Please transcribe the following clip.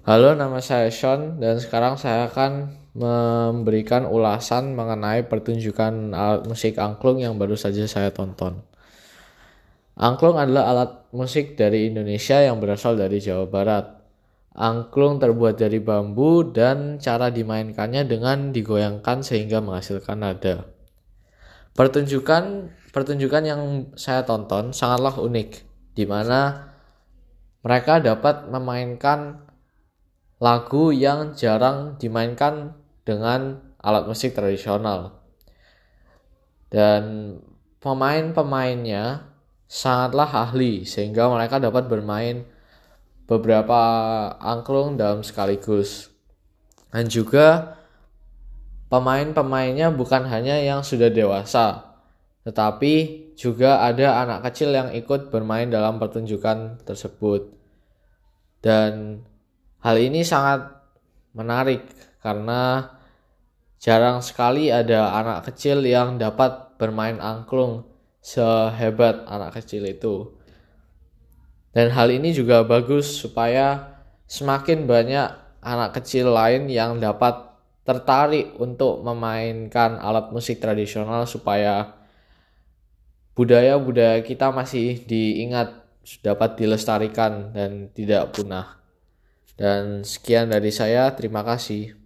Halo, nama saya Sean dan sekarang saya akan memberikan ulasan mengenai pertunjukan alat musik angklung yang baru saja saya tonton. Angklung adalah alat musik dari Indonesia yang berasal dari Jawa Barat. Angklung terbuat dari bambu dan cara dimainkannya dengan digoyangkan sehingga menghasilkan nada. Pertunjukan pertunjukan yang saya tonton sangatlah unik di mana mereka dapat memainkan lagu yang jarang dimainkan dengan alat musik tradisional. Dan pemain-pemainnya sangatlah ahli sehingga mereka dapat bermain beberapa angklung dalam sekaligus. Dan juga pemain-pemainnya bukan hanya yang sudah dewasa, tetapi juga ada anak kecil yang ikut bermain dalam pertunjukan tersebut. Dan Hal ini sangat menarik karena jarang sekali ada anak kecil yang dapat bermain angklung sehebat anak kecil itu. Dan hal ini juga bagus supaya semakin banyak anak kecil lain yang dapat tertarik untuk memainkan alat musik tradisional supaya budaya-budaya kita masih diingat dapat dilestarikan dan tidak punah. Dan sekian dari saya, terima kasih.